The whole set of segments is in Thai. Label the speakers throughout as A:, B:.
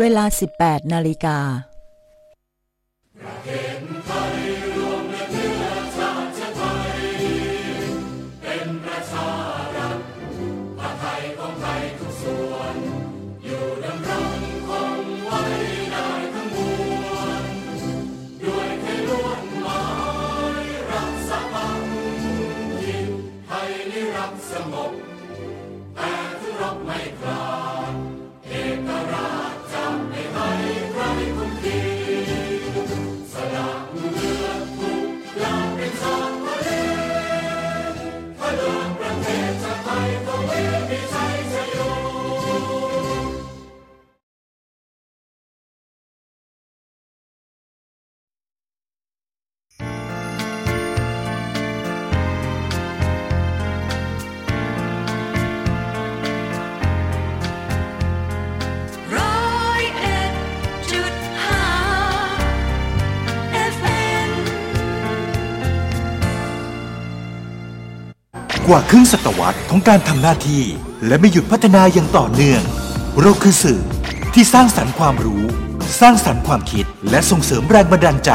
A: เวลา 18 นาฬิกา
B: กว่าครึ่งศตวรรษของการทำหน้าที่ และไม่หยุดพัฒนาอย่างต่อเนื่อง เราคือสื่อที่สร้างสรรค์ความรู้ สร้างสรรค์ความคิด และส่งเสริมแรงบันดาลใจ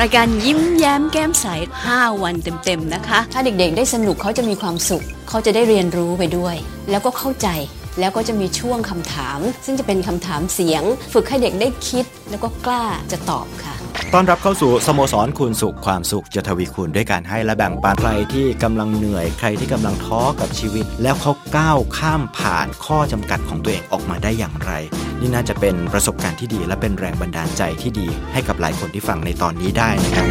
C: รายการยิ้มแย้มแก้มใส 5 วันเต็มๆนะคะ
D: ถ้าเด็กๆ ได้สนุกเขาจะมีความสุข เขาจะได้เรียนรู้ไปด้วย แล้วก็เข้าใจแล้วก็จะมีช่วงคำถาม ซึ่งจะเป็นคำถามเสียง ฝึกให้เด็กได้คิดแล้วก็กล้าจะตอบค่ะ
E: ต้อนรับเข้าสู่สโมสรคูณสุขความสุขจะทวีคูณด้วยการให้และแบ่งปันใครที่กำลังเหนื่อยใครที่กำลังท้อกับชีวิต แล้วเขาก้าวข้ามผ่านข้อจำกัดของตัวเองออกมาได้อย่างไร นี่น่าจะเป็นประสบการณ์ที่ดี และเป็นแรงบันดาลใจที่ดี ให้กับหลายคนที่ฟังในตอนนี้ได้นะครับ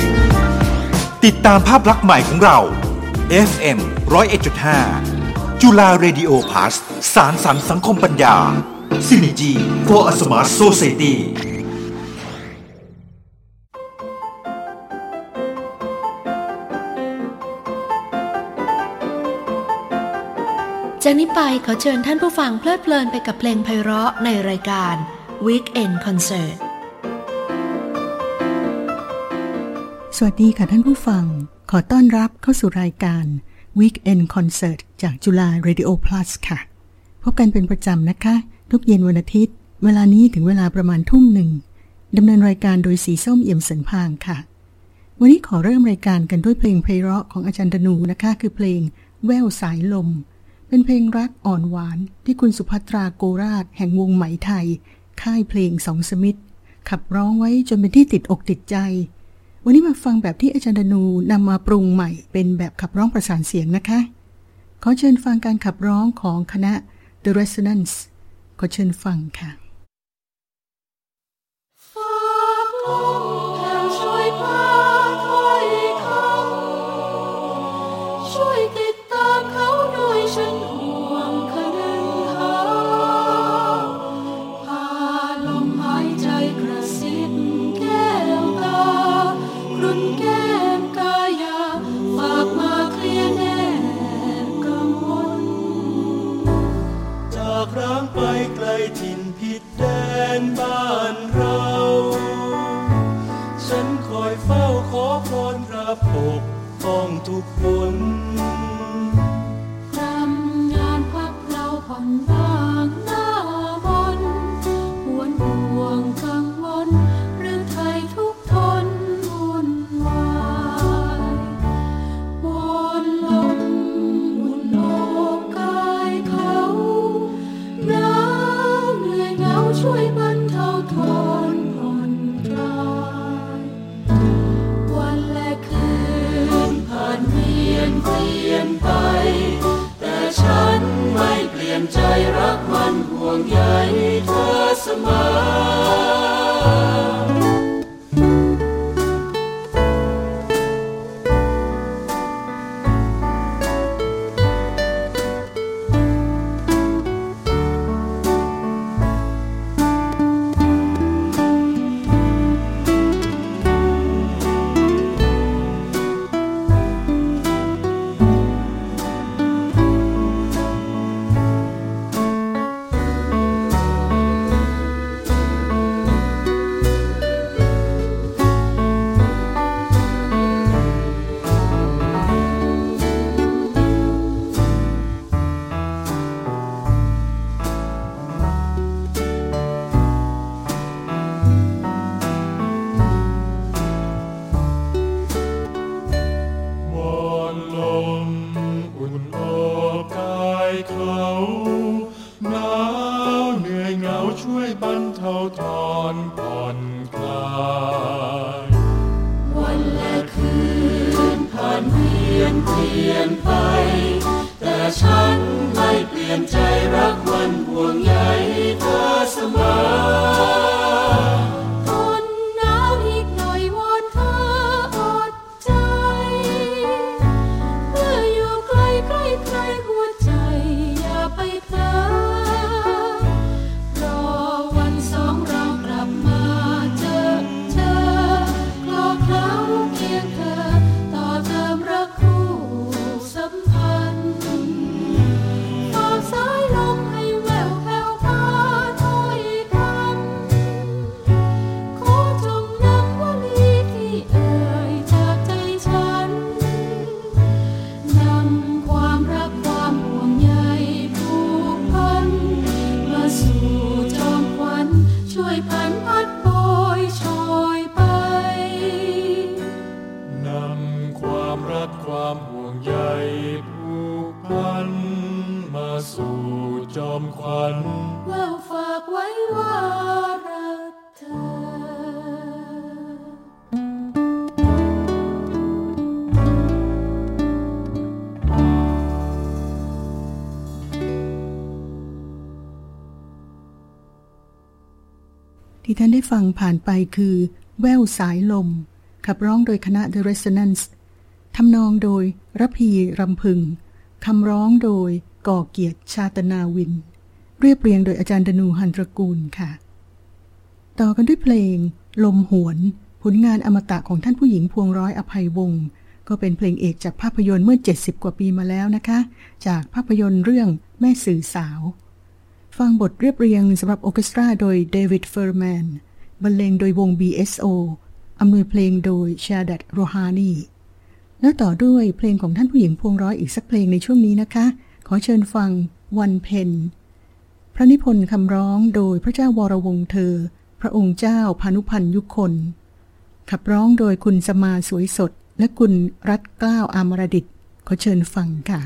B: ติดตามภาพลักษณ์ใหม่ของเรา FM 101.5 จุฬาเรดิโอพาสสารสรรสังคมปัญญา Synergy for a Smart Society
F: จากนี้ไปขอเชิญท่านผู้ฟังเพลิดเพลินไปกับเพลงไพเราะในรายการ Weekend Concert
G: สวัสดีค่ะท่านผู้ฟัง ขอต้อนรับเข้าสู่รายการ Weekend Concert จากจุฬา Radio Plus ค่ะ พบกันเป็นประจำนะคะ ทุกเย็นวันอาทิตย์ เวลานี้ถึงเวลาประมาณทุ่มหนึ่งดำเนินรายการโดยสีส้มเอี่ยมสันพางค่ะ วันนี้ขอเริ่มรายการกันด้วยเพลงไพเราะของอาจารย์ดนูนะคะ คือเพลงแววสายลม เป็นเพลงรักอ่อนหวานที่คุณสุภัตราโกราช แห่งวงไหมไทย ค่ายเพลงสองสมิธขับร้องไว้จนเป็นที่ติดอกติดใจ วันนี้มาฟังแบบที่อาจารย์ดนูนำมาปรุงใหม่ เป็นแบบขับร้องประสานเสียงนะคะ ขอเชิญฟังการขับร้องของคณะ The Resonance ขอเชิญฟังค่ะ
H: ป้อ
G: ฟังผ่านไปคือ แววสายลม ขับร้องโดยคณะ The Resonance ทำนองโดยระพีรำพึง คำร้องโดยก่อเกียรติชาตนาวิน เรียบเรียงโดยอาจารย์ดนูหันตระกูลค่ะ ต่อกันด้วยเพลง ลมหวน ผลงานอมตะของท่านผู้หญิงพวงร้อยอภัยวงศ์ก็เป็นเพลงเอกจากภาพยนตร์เมื่อ 70 กว่าปีมาแล้วนะคะ จากภาพยนตร์เรื่องแม่สื่อสาว ฟังบทเรียบเรียงสำหรับออเคสตราโดยเดวิดเฟอร์แมน บรรเลงโดยวง BSO อำนวยเพลงโดยชาดัตโรฮานีแล้วต่อด้วยเพลงของท่านผู้หญิงพวงร้อยอีกสักเพลงในช่วงนี้นะคะ ขอเชิญฟังวันเพนพระนิพนธ์คำร้องโดยพระเจ้าวรวงเธอ พระองค์เจ้าพานุพันธ์ยุคน ขับร้องโดยคุณสมาสวยสด และคุณรัตกล้าวอามรดิตขอเชิญฟังค่ะ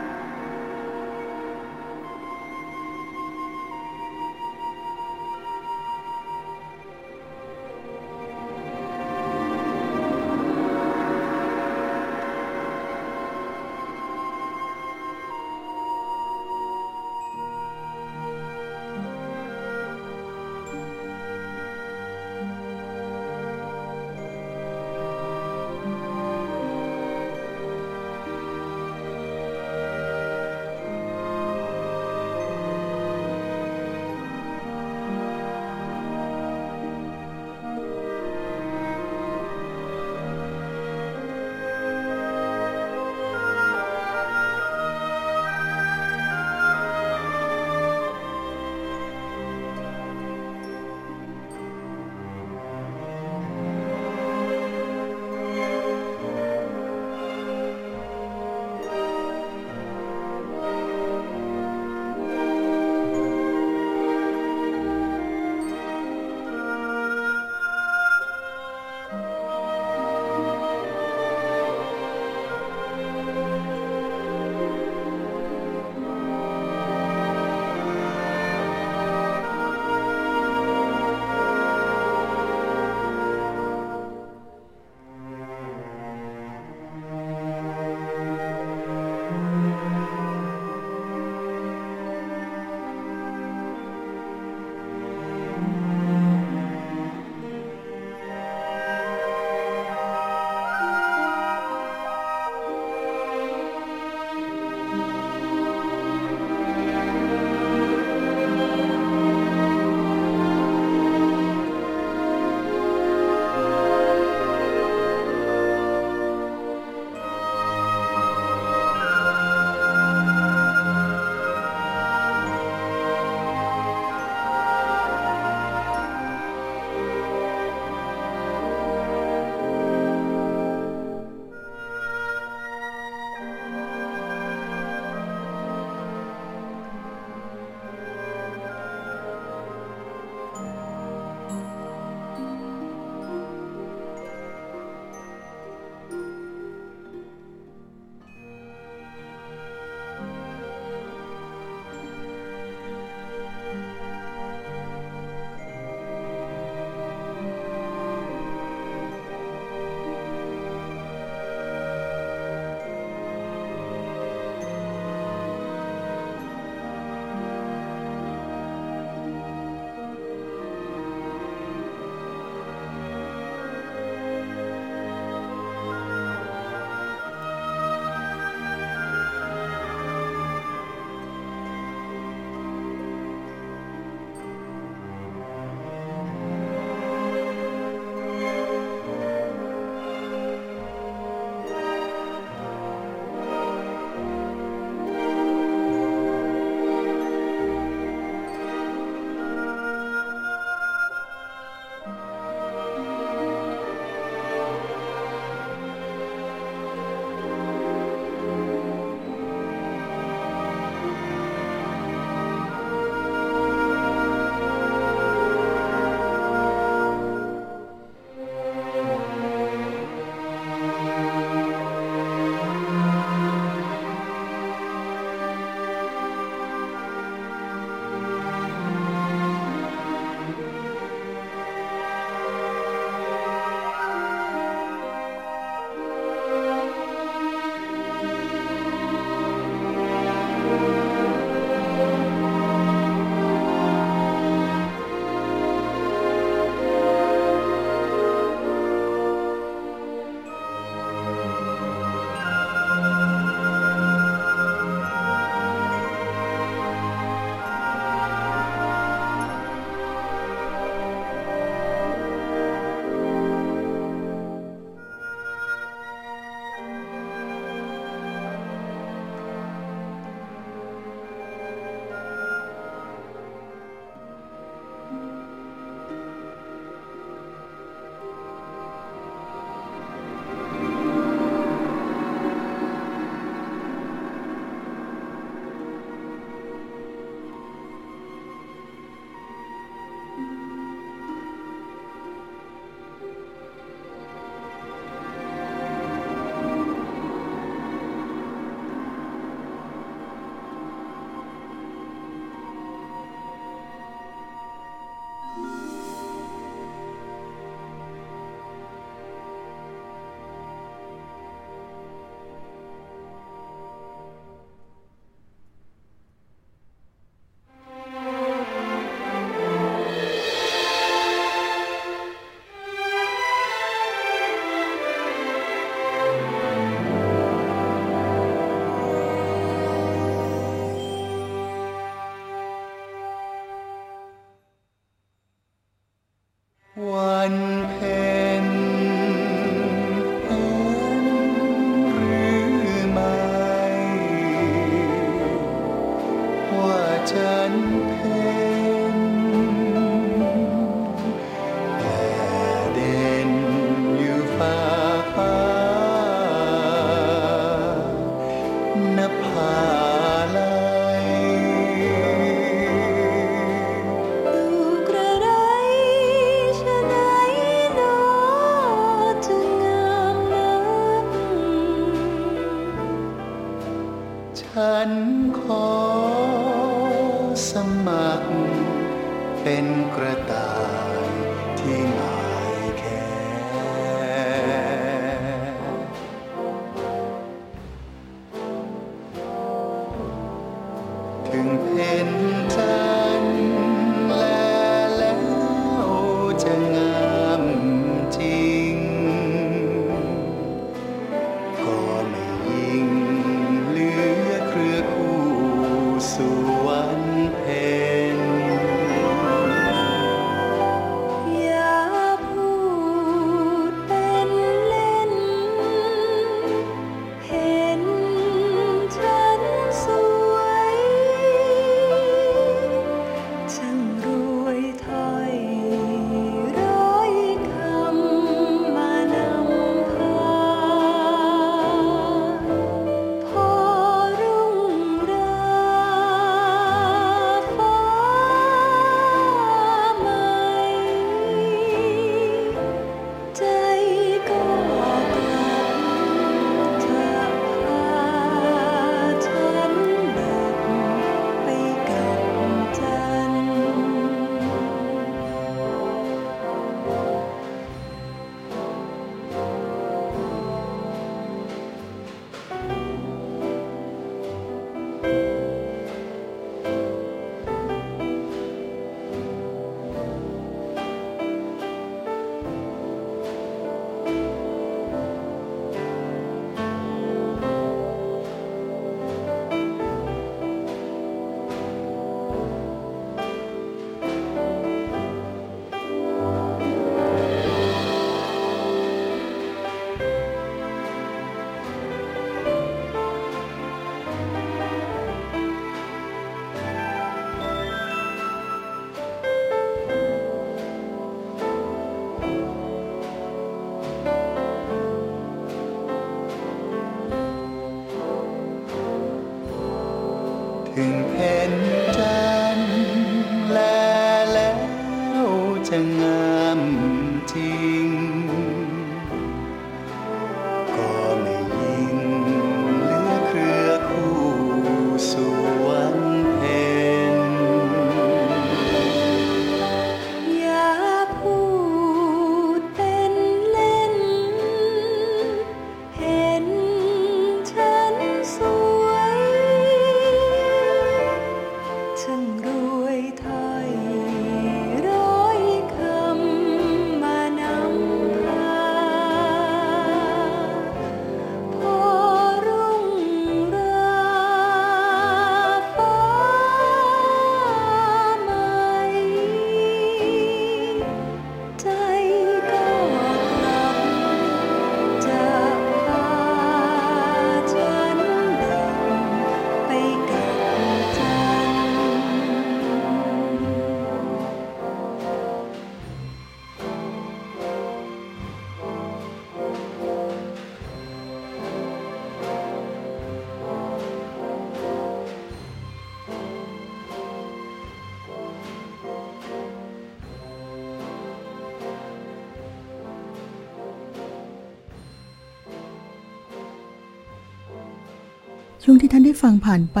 I: ช่วงที่
J: ท่าน
I: ได้
G: ฟังผ่านไป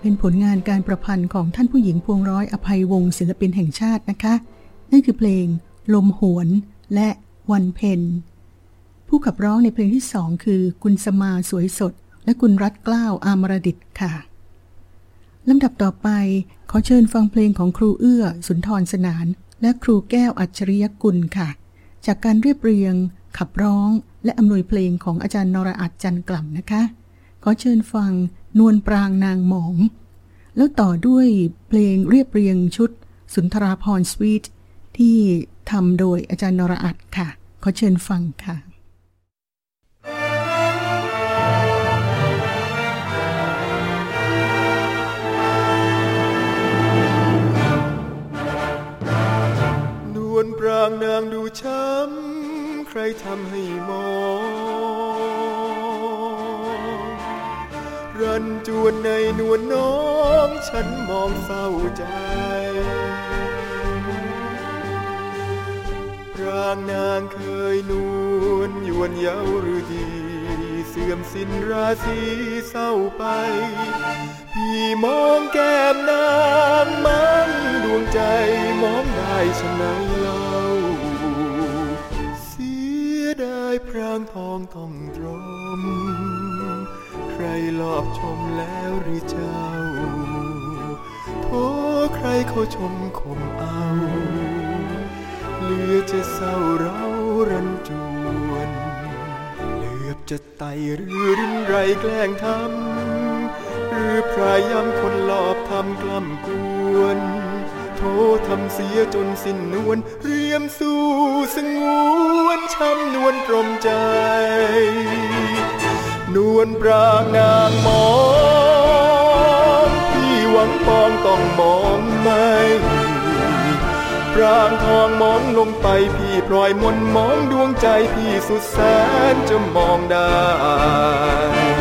G: เป็นผลงานการประพันธ์ของท่านผู้หญิงพวงร้อยอภัยวงศ์ศิลปินแห่งชาตินะคะ นั่นคือเพลง ลมหวน และวันเพนผู้ขับร้องในเพลงที่สองคือคุณสมาสวยสด และคุณรัตกล้าวอามรดิตค่ะลำดับต่อไปขอเชิญฟังเพลงของครูเอื้อ สุนทรสนาน และครูแก้วอัจฉริยกุลค่ะ จากการเรียบเรียง ขับร้อง และอำนวยเพลงของอาจารย์นรอัจจันกล่ำนะคะ ขอเชิญฟังนวลปรางนางหมองแล้วต่อด้วยเพลงเรียบเรียงชุด สุนทราพรสวีทที่ทำโดยอาจารย์นรอัตค่ะ ขอเชิญฟังค่ะ
K: นวลปรางนางดูช้ำ ใครทำให้มอง รันจวนในนวลน้อง ฉันมองเศร้าใจปรางนางเคยนวลยวนเย้าหรือดี เสื่อมสิ้นราศีเศร้าไป พี่มองแก้มนางมันดวงใจมองได้ชะไหนเล่า เสียดายพรางทองต้องตรม ใครลอบชมแล้วหรือเจ้าโทใครเขาชมคมเอาเหลือจะเศร้าเรารันจวนเหลือบจะไตหรือรินไรแกล้งทำหรือพรายย้ำคนหลอบทำกล้ำกวนโททำเสียจนสิ้นนวลเรียมสู่สงวนช้ำนวลตรมใจ นวลปรางนางมองพี่หวังปองต้องมองไม่ปรางทองมองลงไปพี่พลอยมนมองดวงใจพี่สุดแสนจะมองได้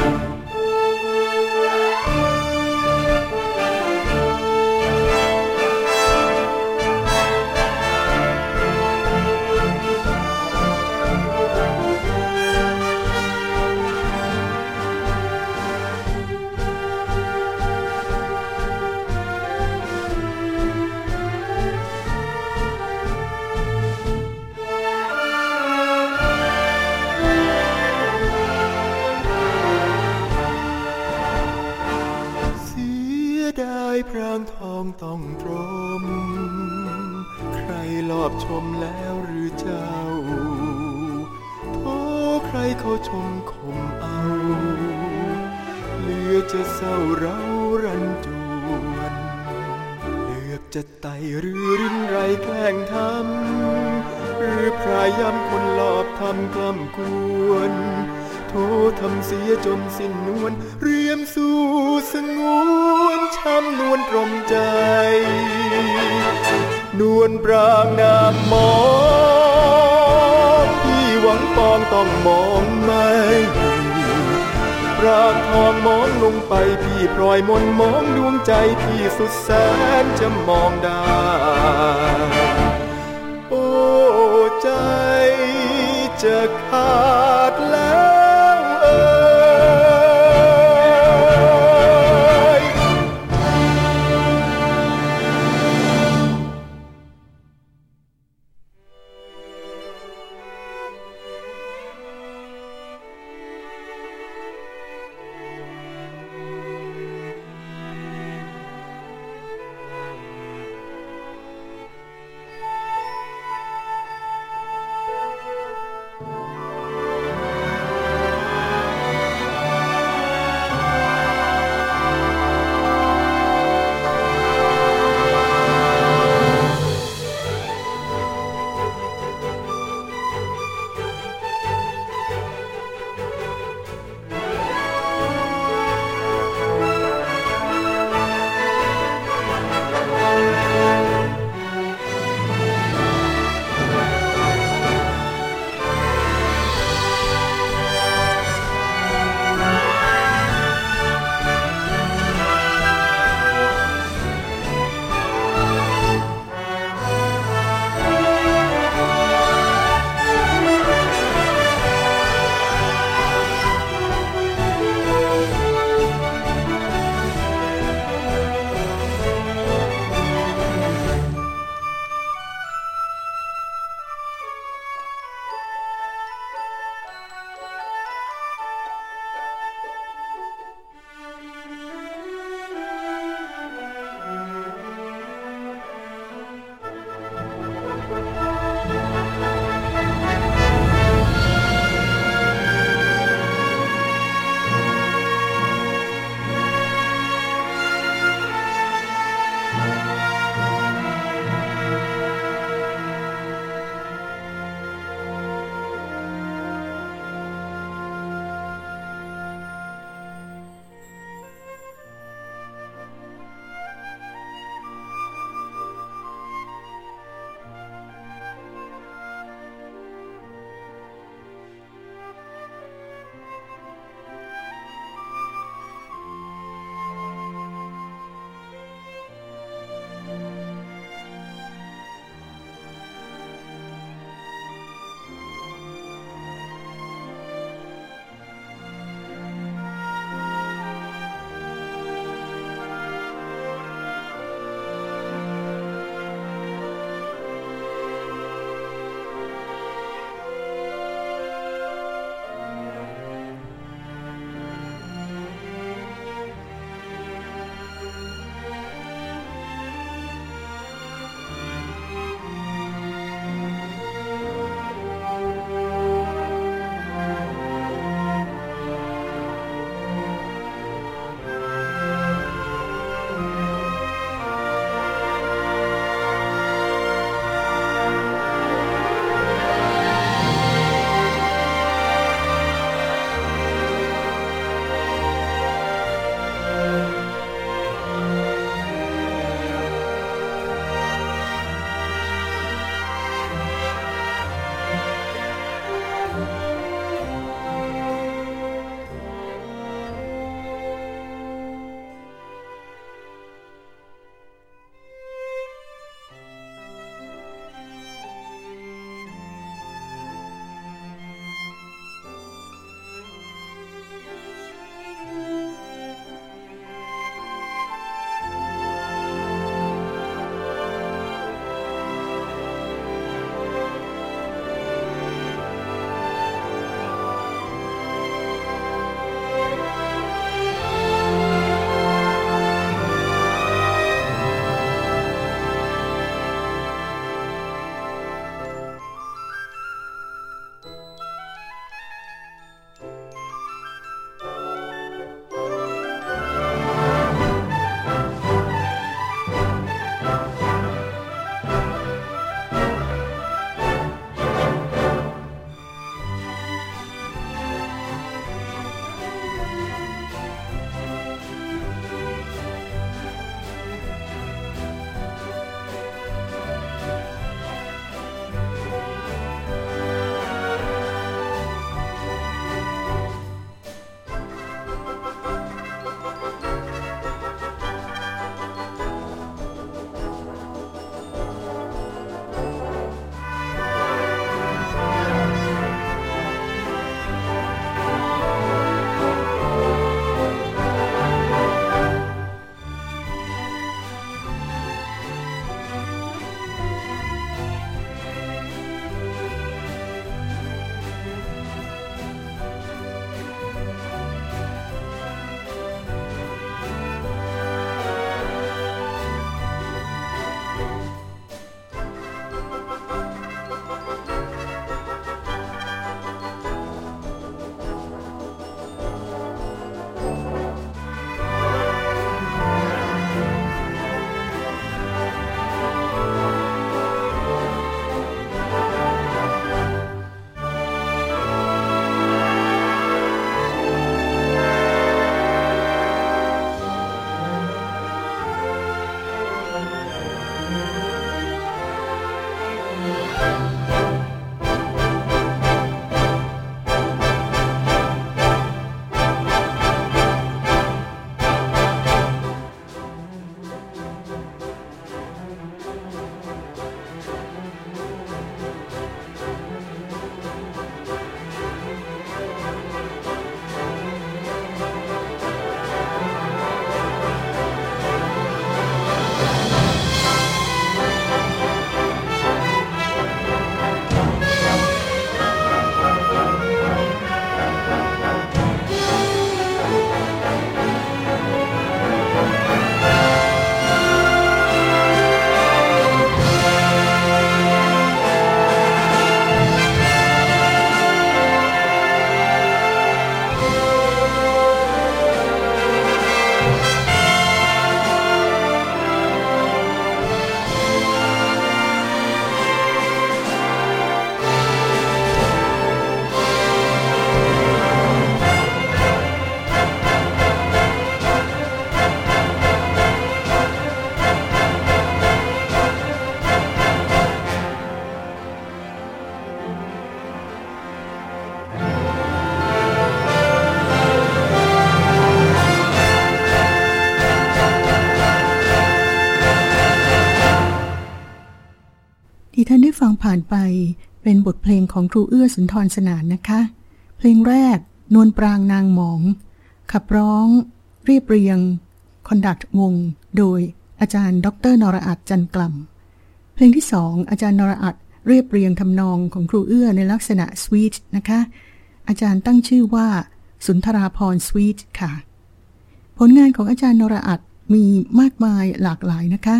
K: ต้องตรม ใครลอบชมแล้วหรือเจ้าโทใครเขาชมคมเอา เหลือจะเศร้าเรารันจวนเหลือบจะไตหรือรินไรแกล้งทำหรือพรายย้ำคนหลอบทำกล้ำกวนโททำเสียจนสิ้นนวลเรียมสู่สงวน ช้ำนวลตรมใจ นวลปรางนามมองพี่หวังปองต้องมองไม่ปรางทองมองลงไปพี่พลอยมนมองดวงใจพี่สุดแสนจะมองได้ โอ้ใจจะขาดแล้ว
G: ผ่านไปเป็นบทเพลงของครูเอื้อสุนทรสนานนะคะ เพลงแรก นวลปรางนางหมอง ขับร้อง เรียบเรียง คอนดักวง โดยอาจารย์ ดรนรอัตจันกล่ำเพลงที่สองอาจารย์นรอัตเรียบเรียงทำนองของครูเอื้อในลักษณะสวีทนะคะ อาจารย์ตั้งชื่อว่า สุนทราพรสวีทค่ะ ผลงานของอาจารย์นรอัตมีมากมายหลากหลายนะคะ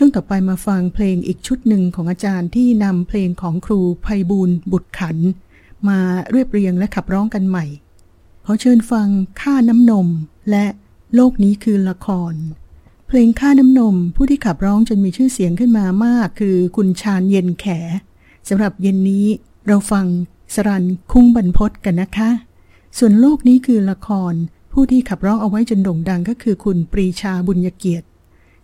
G: ช่วงต่อไปมาฟังเพลงอีกชุดหนึ่งของอาจารย์ที่นำเพลงของครูภัยบูลบุตรขัน มาเรียบเรียงและขับร้องกันใหม่ ขอเชิญฟังค่าน้ำนมและโลกนี้คือละคร เพลงค่าน้ำนมผู้ที่ขับร้องจนมีชื่อเสียงขึ้นมามากคือคุณชาญเย็นแขสำหรับเย็นนี้เราฟังสรันคุ้งบรรพศกันนะคะ ส่วนโลกนี้คือละคร ผู้ที่ขับร้องเอาไว้จนโด่งดังก็คือคุณปรีชาบุญเกียรติ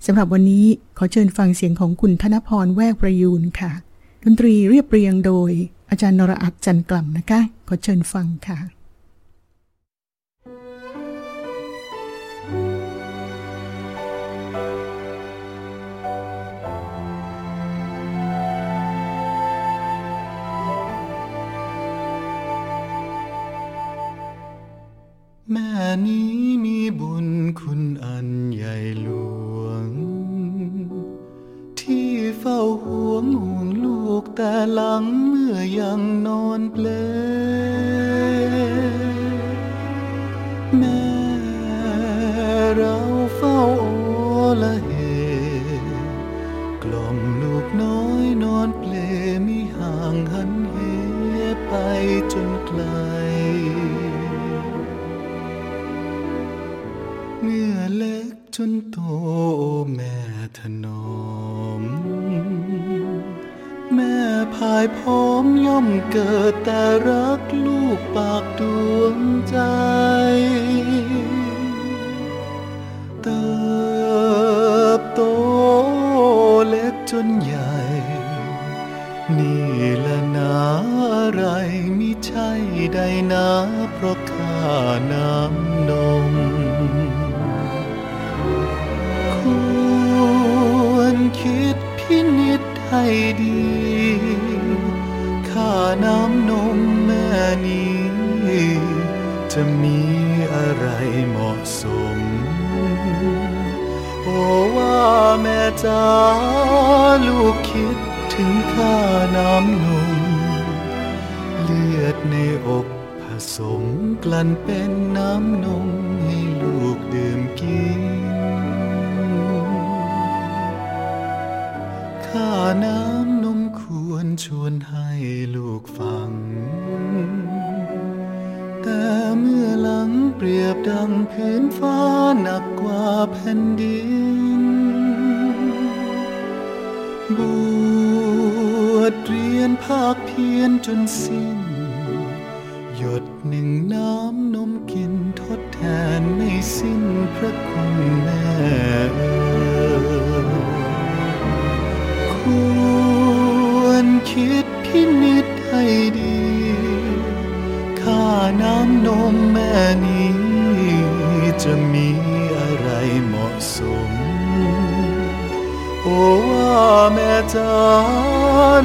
G: สำหรับวันนี้ขอเชิญฟังเสียงของคุณธนพรแวกประยูนค่ะ ดนตรีเรียบเรียงโดยอาจารย์นรอักจันกล่ำนะคะ ขอเชิญฟังค่ะ้า
J: น้ำนมควรชวนให้ลูกฟัง แต่เมื่อหลังเปรียบดังพื้นฟ้าหนักกว่าแผ่นดิน บวชเรียนภาคเพียรจนสิ้น หยดหนึ่งน้ำนมกินทดแทนไม่สิ้นพระคุณแม่ คิดพินิจให้ดีข้าน้ำนมแม่นี้ จะมีอะไรเหมาะสม โอ้ว่าแม่จ้า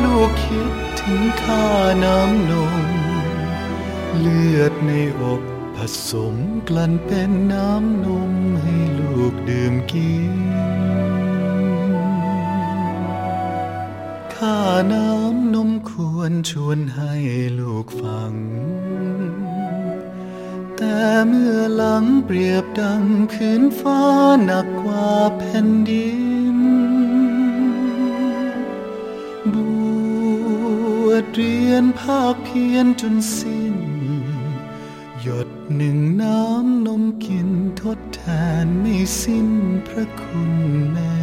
J: ลูกคิดถึงข้าน้ำนม เลือดในอกผสมกลั่นเป็นน้ำนมให้ลูกดื่มกิน น้ำนมควรชวนให้ลูกฟัง แต่เมื่อหลังเปรียบดังพื้นฟ้าหนักกว่าแผ่นดิน บวชเรียนภาคเพียรจนสิ้น หยดหนึ่งน้ำนมกินทดแทนไม่สิ้นพระคุณแม่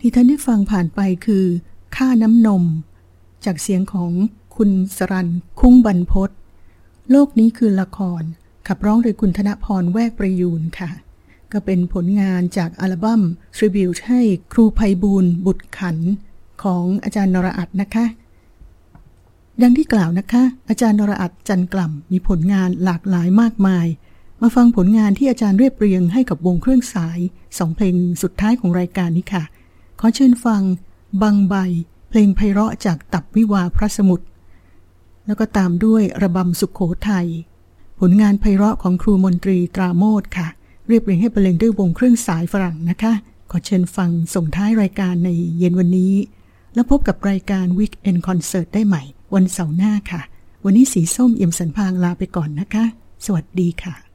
J: ที่ท่า
I: นได้
G: ฟังผ่านไปคือ ค่าน้ำนม จากเสียงของคุณสรันคุ้งบรรพศโลกนี้คือละคร ขับร้องโดยคุณธนพรแวกประยูนค่ะ ก็เป็นผลงานจากอัลบั้ม Tribute ให้ครูภัยบูลย์บุตรขัน ของอาจารย์นรอัตนะคะ ดังที่กล่าวนะคะ อาจารย์นรอัตจันกล่ำมีผลงานหลากหลายมากมาย มาฟังผลงานที่อาจารย์เรียบเรียงให้กับวงเครื่องสายสองเพลงสุดท้ายของรายการนี้ค่ะ ขอเชิญฟัง บางใบ เพลงไพเราะจากตับวิวาพระสมุทรแล้วก็ตามด้วยระบำสุขโขทัยผลงานไพเราะของครูมนตรีตราโมทค่ะ เรียบเรียงให้บรรเลงด้วยวงเครื่องสายฝรั่งนะคะ ขอเชิญฟังส่งท้ายรายการในเย็นวันนี้ แล้วพบกับรายการ Weekend Concert ได้ใหม่ วันเสาร์หน้าค่ะ วันนี้สีส้มเอี่ยมสันพางลาไปก่อนนะคะ สวัสดีค่ะ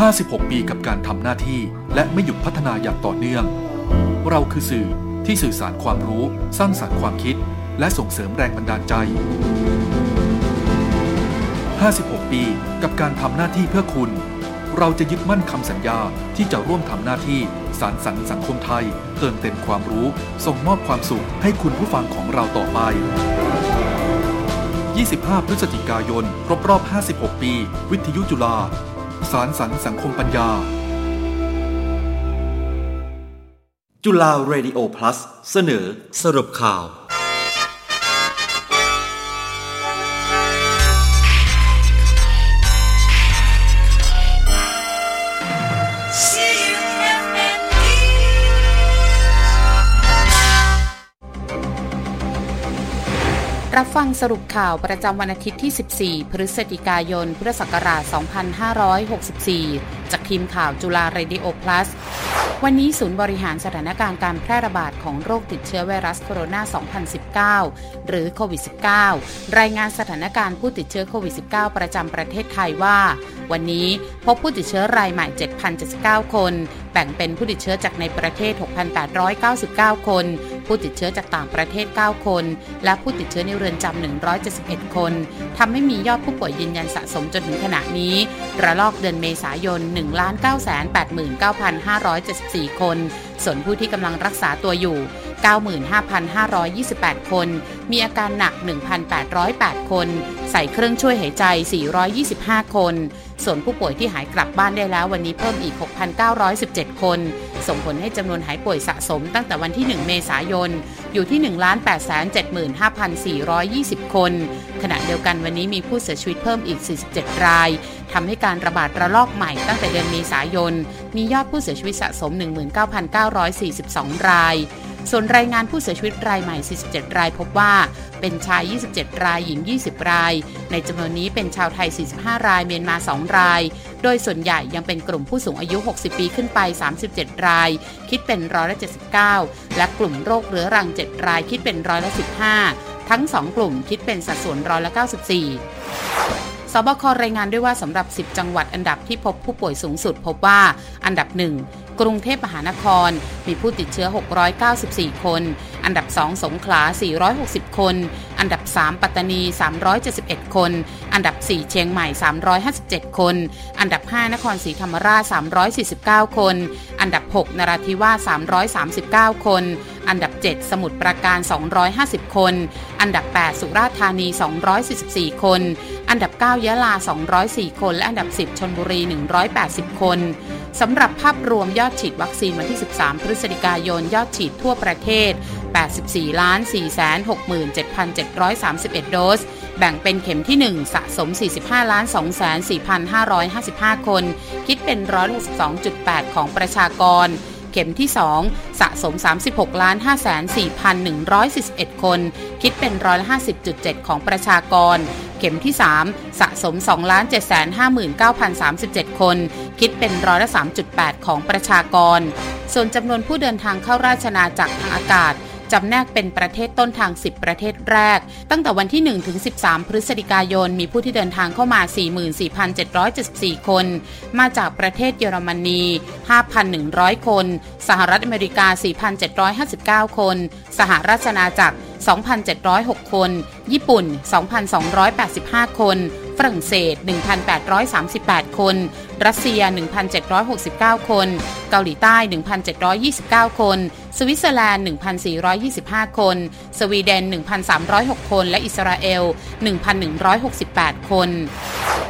L: 56 ปีกับการทำหน้าที่และไม่หยุดพัฒนาอย่างต่อเนื่อง เราคือสื่อที่สื่อสารความรู้ สร้างสรรค์ความคิด และส่งเสริมแรงบันดาลใจ 56 ปีกับการทำหน้าที่เพื่อคุณ เราจะยึดมั่นคำสัญญาที่จะร่วมทำหน้าที่สารสรรค์สังคมไทย เติมเต็มความรู้ ส่งมอบความสุขให้คุณผู้ฟังของเราต่อไป 25 พฤศจิกายน ครบรอบ 56 ปี วิทยุจุฬา สารสรรสังคมปัญญา
B: จุฬาเรดิโอพลัสเสนอสรุปข่าว
M: รับฟังสรุปข่าวประจำวันอาทิตย์ที่ 14 พฤศจิกายน พุทธศักราช 2564 จากทีมข่าวจุฬาเรดิโอพลัสวันนี้ศูนย์บริหารสถานการณ์การแพร่ระบาดของโรคติดเชื้อไวรัสโคโรนา 2019 หรือโควิด -19 รายงานสถานการณ์ผู้ติดเชื้อโควิด -19 ประจำประเทศไทยว่า วันนี้พบผู้ติดเชื้อรายใหม่ 7,079 คน แบ่งเป็นผู้ติดเชื้อจากในประเทศ 6,899 คน ผู้ติดเชื้อจากต่างประเทศ 9 คน และผู้ติดเชื้อในเรือนจำ 171 คน ทำให้มียอดผู้ป่วยยืนยันสะสมจนถึงขณะนี้ ระลอกเดือนเมษายน 1,989,574 คน ส่วนผู้ที่กำลังรักษาตัวอยู่ 95,528 คน มีอาการหนัก 1,808 คน ใส่เครื่องช่วยหายใจ 425 คน ส่วนผู้ป่วยที่หายกลับบ้านได้แล้ววันนี้เพิ่มอีก 6,917 คน ส่งผลให้จำนวนหายป่วยสะสมตั้งแต่วันที่ 1 เมษายน อยู่ที่ 1,875,420 คน ขณะเดียวกันวันนี้มีผู้เสียชีวิตเพิ่มอีก 47 รายทำให้การระบาดระลอกใหม่ตั้งแต่เดือนเมษายน มียอดผู้เสียชีวิตสะสม 19,942 ราย ส่วนรายงานผู้เสียชีวิตรายใหม่ 47 รายพบว่า เป็นชาย 27 ราย หญิง 20 ราย ในจำนวนนี้เป็นชาวไทย 45 ราย เมียนมา 2 ราย โดยส่วนใหญ่ยังเป็นกลุ่มผู้สูงอายุ 60 ปีขึ้นไป 37 ราย คิดเป็นร้อยละ 79 และกลุ่มโรคเรื้อรัง 7 รายคิดเป็นร้อยละ 15 ทั้ง 2 กลุ่มคิดเป็นสัดส่วนร้อยละ 94 สบครายงานด้วยว่าสำหรับ 10 จังหวัดอันดับที่พบผู้ป่วยสูงสุด พบว่าอันดับ 1 กรุงเทพมหานคร มีผู้ติดเชื้อ 694 คน อันดับ 2 สงขลา 460 คน อันดับ 3 ปัตตานี 371 คน อันดับ 4 เชียงใหม่ 357 คน อันดับ 5 นครศรีธรรมราช 349 คน อันดับ 6 นราธิวาส 339 คน อันดับ 7 สมุทรปราการ 250 คน อันดับ 8 สุราษฎร์ธานี 244 คน อันดับ 9 ยะลา 204 คน และอันดับ 10 ชนบุรี 180 คนสำหรับภาพรวมยอดฉีดวัคซีนวันที่ 13 พฤศจิกายน ยอดฉีดทั่วประเทศ 84 ล้าน 467,731 โดส แบ่งเป็นเข็มที่ 1 สะสม 45 ล้าน 24,555 คน คิดเป็นร้อยละ12.8 ของประชากร เข็มที่ 2 สะสม 36ล้าน54,141 คน คิดเป็นร้อยละ50.7 ของประชากร เข็มที่ 3 สะสม2 759,037 คน คิดเป็นร้อยละ3.8 ของประชากร ส่วนจำนวนผู้เดินทางเข้าราชนาจักรทางอากาศ จำแนกเป็นประเทศต้นทาง 10 ประเทศแรก ตั้งแต่วันที่ 1 ถึง 13 พฤศจิกายน มีผู้ที่เดินทางเข้ามา 44,774 คน มาจากประเทศเยอรมนี 5,100 คน สหรัฐอเมริกา 4,759 คน สหราชอาณาจักร 2,706 คน ญี่ปุ่น 2,285 คน ฝรั่งเศส 1,838 คน รัสเซีย 1,769 คน เกาหลีใต้ 1,729 คน สวิตเซอร์แลนด์ 1,425 คน สวีเดน 1,306 คน และอิสราเอล 1,168 คน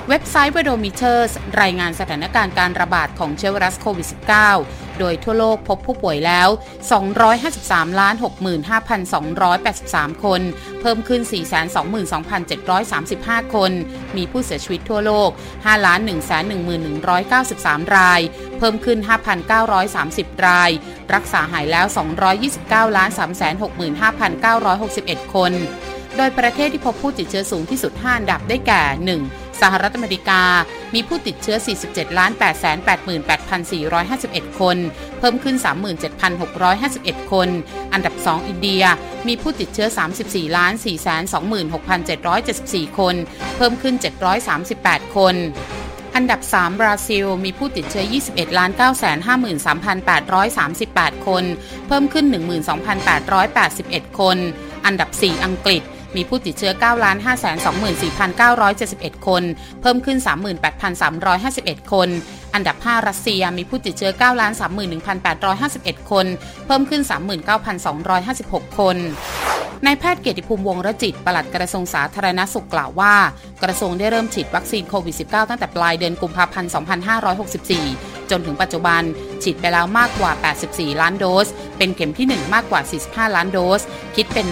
M: เว็บไซต์ w e d o m e t e r s รายงานสถานการณ์การระบาดของเชื้อไวรัสโควิด -19 โดยทั่วโลกพบผู้ป่วยแล้ว 253 65,283 คน เพิ่มขึ้น 422,735 คน มีผู้เสียชีวิตทั่วโลก5,111,193 ราย เพิ่มขึ้น 5,930 ราย รักษาหายแล้ว 229,365,961 คน โดยประเทศที่พบผู้ติดเชื้อสูงที่สุด5อันดับได้แก่ 1. สหรัฐอเมริกา มีผู้ติดเชื้อ 47 888,451 คน เพิ่มขึ้น 37,651 คน อันดับ 2 อินเดีย มีผู้ติดเชื้อ 34 426,774 คน เพิ่มขึ้น 738 คนอันดับ 3 บราซิล มีผู้ติดเชื้อ 21ล้าน9 53,838 คน เพิ่มขึ้น 12,881 คน อันดับ 4 อังกฤษ มีผู้ติดเชื้อ9 5 24,971 คน เพิ่มขึ้น 38,351 คน อันดับ 5 รัสเซียมีผู้ติดเชื้อ 9 31,851 คน เพิ่มขึ้น 39,256 คนนายแพทย์เกียรติภูมิวงรจิต ปลัดกระทรวงสาธารณสุขกล่าวว่า กระทรวงได้เริ่มฉีดวัคซีนโควิด -19 ตั้งแต่ปลายเดือนกุมภาพันธ์ 2564 จนถึงปัจจุบัน ฉีดไปแล้วมากกว่า 84 ล้านโดส เป็นเข็มที่ 1 มากกว่า 45 ล้านโดส คิดเป็น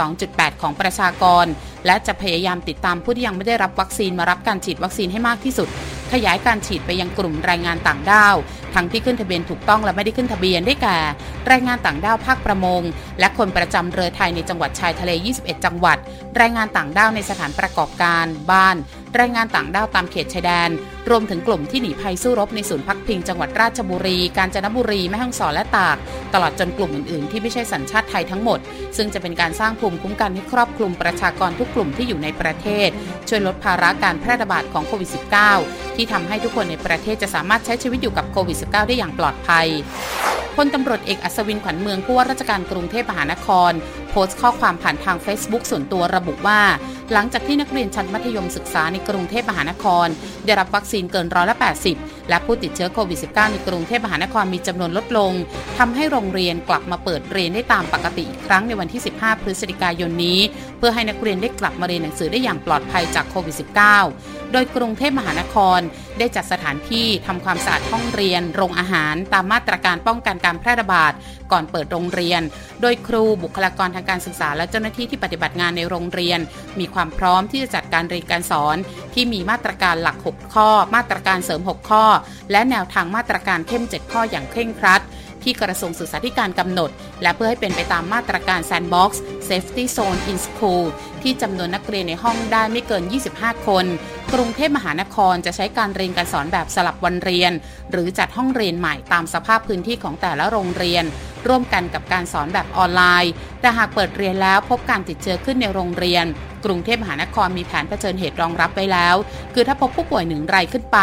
M: 162.8 ของประชากร และจะพยายามติดตามผู้ที่ยังไม่ได้รับวัคซีนมารับการฉีดวัคซีนให้มากที่สุด ขยายการฉีดไปยังกลุ่มแรงงานต่างด้าว ทั้งที่ขึ้นทะเบียนถูกต้องและไม่ได้ขึ้นทะเบียนได้แก่แรงงานต่างด้าวภาคประมง และคนประจำเรือไทยในจังหวัดชายทะเล 21 จังหวัด แรงงานต่างด้าวในสถานประกอบการ บ้าน แรงงานต่างด้าวตามเขตชายแดน รวมถึงกลุ่มที่หนีภัยสู้รบในศูนย์พักพิงจังหวัดราชบุรี กาญจนบุรีแม่ฮ่องสอนและตาก ตลอดจนกลุ่มอื่นๆ ที่ไม่ใช่สัญชาติไทยทั้งหมด ซึ่งจะเป็นการสร้างภูมิคุ้มกันให้ครอบคลุมประชากรทุกกลุ่มที่อยู่ในประเทศ ช่วยลดภาระการแพร่ระบาดของโควิด -19 ที่ทำให้ทุกคนในประเทศจะสามารถใช้ชีวิตอยู่กับโควิด -19 ได้อย่างปลอดภัยพลตำรวจเอกอัศวินขวัญเมืองผู้ว่าราชการกรุงเทพมหานคร โพสต์ข้อความผ่านทาง Facebook ส่วนตัวระบุว่า หลังจากที่นักเรียนชั้นมัธยมศึกษาในกรุงเทพมหานคร ได้รับวัคซีนเกินร้อยละ80 และผู้ติดเชื้อโควิด -19 ในกรุงเทพมหานครมีจำนวนลดลงทำให้โรงเรียนกลับมาเปิดเรียนได้ตามปกติอีกครั้งในวันที่ 15 พฤศจิกายนนี้ เพื่อให้นักเรียนได้กลับมาเรียนหนังสือได้อย่างปลอดภัยจากโควิด -19 โดยกรุงเทพมหานคร ได้จัดสถานที่ทำความสะอาดห้องเรียน โรงอาหาร ตามมาตรการป้องกันการแพร่ระบาด ก่อนเปิดโรงเรียน โดยครูบุคลากรทางการศึกษา และเจ้าหน้าที่ที่ปฏิบัติงานในโรงเรียน มีความพร้อมที่จะจัดการเรียนการสอน ที่มีมาตรการหลัก 6 ข้อ มาตรการเสริม 6 ข้อและแนวทางมาตรการเข้ม 7 ข้ออย่างเคร่งครัด ที่กระทรวงศึกษาธิการกำหนด และเพื่อให้เป็นไปตามมาตรการ Sandbox Safety Zone in School ที่จำนวนนักเรียนในห้องได้ไม่เกิน 25 คน กรุงเทพมหานครจะใช้การเรียนการสอนแบบสลับวันเรียน หรือจัดห้องเรียนใหม่ตามสภาพพื้นที่ของแต่ละโรงเรียน ร่วมกันกับการสอนแบบออนไลน์ แต่หากเปิดเรียนแล้วพบการติดเชื้อขึ้นในโรงเรียน กรุงเทพมหานครมีแผนเผชิญเหตุรองรับไว้แล้ว คือถ้าพบผู้ป่วยหนึ่งรายขึ้นไป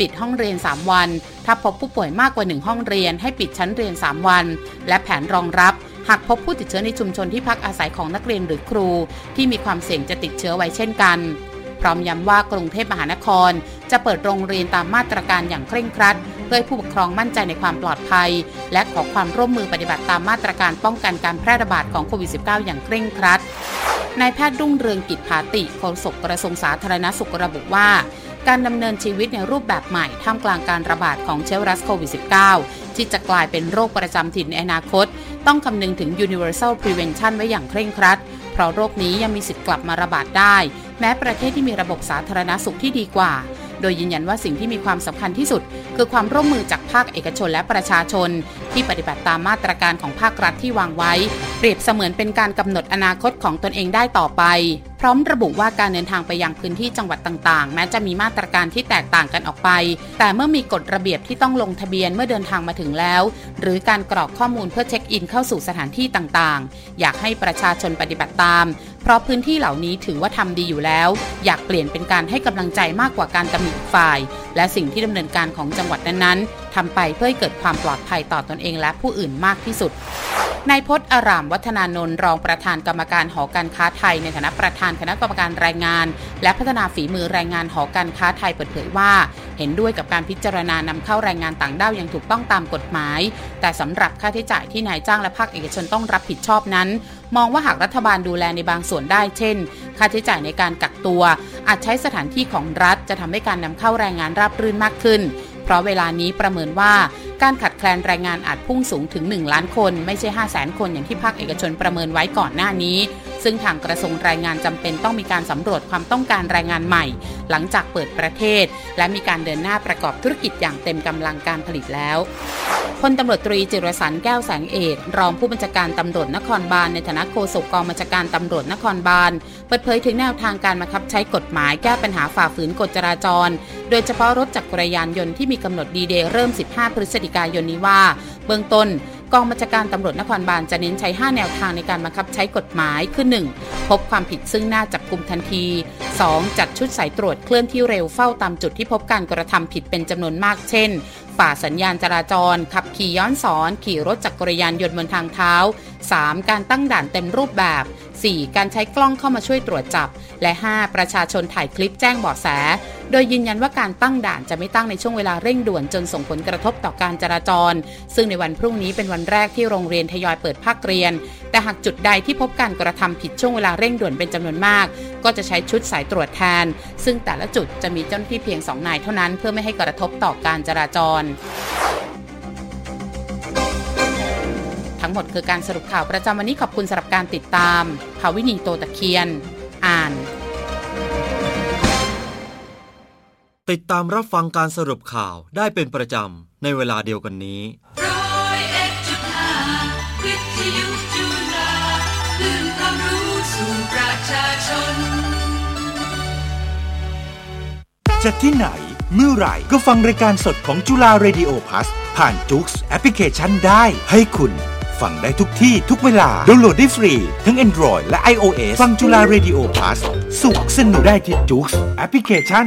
M: ปิดห้องเรียน 3 วัน ถ้าพบผู้ป่วยมากกว่า 1 ห้องเรียน ให้ปิดชั้นเรียน 3 วัน และแผนรองรับ หากพบผู้ติดเชื้อในชุมชนที่พักอาศัยของนักเรียนหรือครู ที่มีความเสี่ยงจะติดเชื้อไว้เช่นกัน พร้อมย้ำว่ากรุงเทพมหานคร จะเปิดโรงเรียนตามมาตรการอย่างเคร่งครัด เพื่อให้ผู้ปกครองมั่นใจในความปลอดภัย และขอความร่วมมือปฏิบัติตามมาตรการป้องกันการแพร่ระบาดของโควิด -19 อย่างเคร่งครัดนายแพทย์รุ่งเรืองกิจภาติโฆษกกระทรวงสาธารณสุขระบุว่าการดำเนินชีวิตในรูปแบบใหม่ท่ามกลางการระบาดของเชื้อไวรัสโควิด -19 ที่จะกลายเป็นโรคประจำถิ่นในอนาคต ต้องคำนึงถึง universal prevention ไว้อย่างเคร่งครัด เพราะโรคนี้ยังมีสิทธิ์กลับมาระบาดได้ แม้ประเทศที่มีระบบสาธารณสุขที่ดีกว่า โดยยืนยันว่าสิ่งที่มีความสำคัญที่สุด คือความร่วมมือจากภาคเอกชนและประชาชน ที่ปฏิบัติตามมาตรการของภาครัฐที่วางไว้ เปรียบเสมือนเป็นการกำหนดอนาคตของตนเองได้ต่อไป พร้อมระบุว่าการเดินทางไปยังพื้นที่จังหวัดต่างๆ แม้จะมีมาตรการที่แตกต่างกันออกไป แต่เมื่อมีกฎระเบียบที่ต้องลงทะเบียนเมื่อเดินทางมาถึงแล้ว หรือการกรอกข้อมูลเพื่อเช็คอินเข้าสู่สถานที่ต่างๆ อยากให้ประชาชนปฏิบัติตาม เพราะพื้นที่เหล่านี้ถือว่าทำดีอยู่แล้ว อยากเปลี่ยนเป็นการให้กำลังใจมากกว่าการตำหนิฝ่าย และสิ่งที่ดำเนินการของจังหวัดนั้นๆ ทำไปเพื่อให้เกิดความปลอดภัยต่อตอนเองและผู้อื่นมากที่สุดนายพจน์อารามวัฒนานนท์รองประธานกรรมการหอการค้าไทย ในฐานะประธานคณะกรรมการแรงงาน และพัฒนาฝีมือแรงงานหอการค้าไทยเปิดเผยว่า เห็นด้วยกับการพิจารณานำเข้าแรงงานต่างด้าวอย่างถูกต้องตามกฎหมาย แต่สำหรับค่าใช้จ่ายที่นายจ้างและภาคเอกชนต้องรับผิดชอบนั้น มองว่าหากรัฐบาลดูแลในบางส่วนได้ เช่น ค่าใช้จ่ายในการกักตัว อาจใช้สถานที่ของรัฐจะทำให้การนำเข้าแรงงานราบรื่นมากขึ้น ราะเวลานี้ประเมินว่าการขัดแคลนแรงงานอาจพุ่งสูงถึง 1 ล้านคน ไม่ใช่ 5 0 0แสนคนอย่างที่ภาคเอกชนประเมินไว้ก่อนหน้านี้ ซึ่งทางกระทรวงแรงงานจำเป็นต้องมีการสำรวจความต้องการแรงงานใหม่ หลังจากเปิดประเทศ และมีการเดินหน้าประกอบธุรกิจอย่างเต็มกำลังการผลิตแล้วพลตำรวจตรีจิรสันแก้วแสงเอกรองผู้บัญชาการตำรวจนครบาลในฐานะโฆษกกองบัญชาการตำรวจนครบาลเปิดเผยถึงแนวทางการบังคับใช้กฎหมายแก้ปัญหาฝ่าฝืนกฎจราจร โดยเฉพาะรถจักรยานยนต์ที่มีกำหนดดีเดย์เริ่ม 15 พฤศจิกายนนี้ว่า เบื้องต้น กองบัญชาการตำรวจนครบาลจะเน้นใช้ 5 แนวทางในการบังคับใช้กฎหมายคือ 1. พบความผิดซึ่งหน้าจับกลุ่มทันที 2. จัดชุดสายตรวจเคลื่อนที่เร็วเฝ้าตามจุดที่พบการกระทำผิดเป็นจำนวนมากเช่น ฝ่าสัญญาณจราจร ขับขี่ย้อนสอน ขี่รถจักรยานยนต์บนทางเท้า 3. การตั้งด่านเต็มรูปแบบ 4. การใช้กล้องเข้ามาช่วยตรวจจับ และ 5. ประชาชนถ่ายคลิปแจ้งเบาะแส โดยยืนยันว่าการตั้งด่านจะไม่ตั้งในช่วงเวลาเร่งด่วนจนส่งผลกระทบต่อการจราจร ซึ่งในวันพรุ่งนี้เป็นวันแรกที่โรงเรียนทยอยเปิดภาคเรียน แต่หากจุดใดที่พบการกระทำผิดช่วงเวลาเร่งด่วนเป็นจำนวนมาก ก็จะใช้ชุดสายตรวจแทน ซึ่งแต่ละจุดจะมีเจ้าหน้าที่เพียง2นายเท่านั้น เพื่อไม่ให้กระทบต่อการจราจร ทั้งหมดคือการสรุปข่าวประจำวันนี้ขอบคุณสำหรับการติดตามภาวินีโตตะเคียน อ่าน
N: ติดตามรับฟังการสรุปข่าวได้เป็นประจำในเวลาเดียวกันนี้
I: ร้อยเอ็ดจุดห้าวิทยุจุฬาคลื่นความรู้สู่ประชาชน
B: จะที่ไหน เมื่อไหร่ก็ฟังรายการสดของจุฬา Radio Plus ผ่านจุกส์แอปพลิเคชันได้ให้คุณ ฟังได้ทุกที่ทุกเวลา ดาวน์โหลดได้ฟรี ทั้ง Android และ iOS ฟังจุฬาเรดิโอพลัสสุขสนุกได้ที่จุกส์แอปพลิเคชัน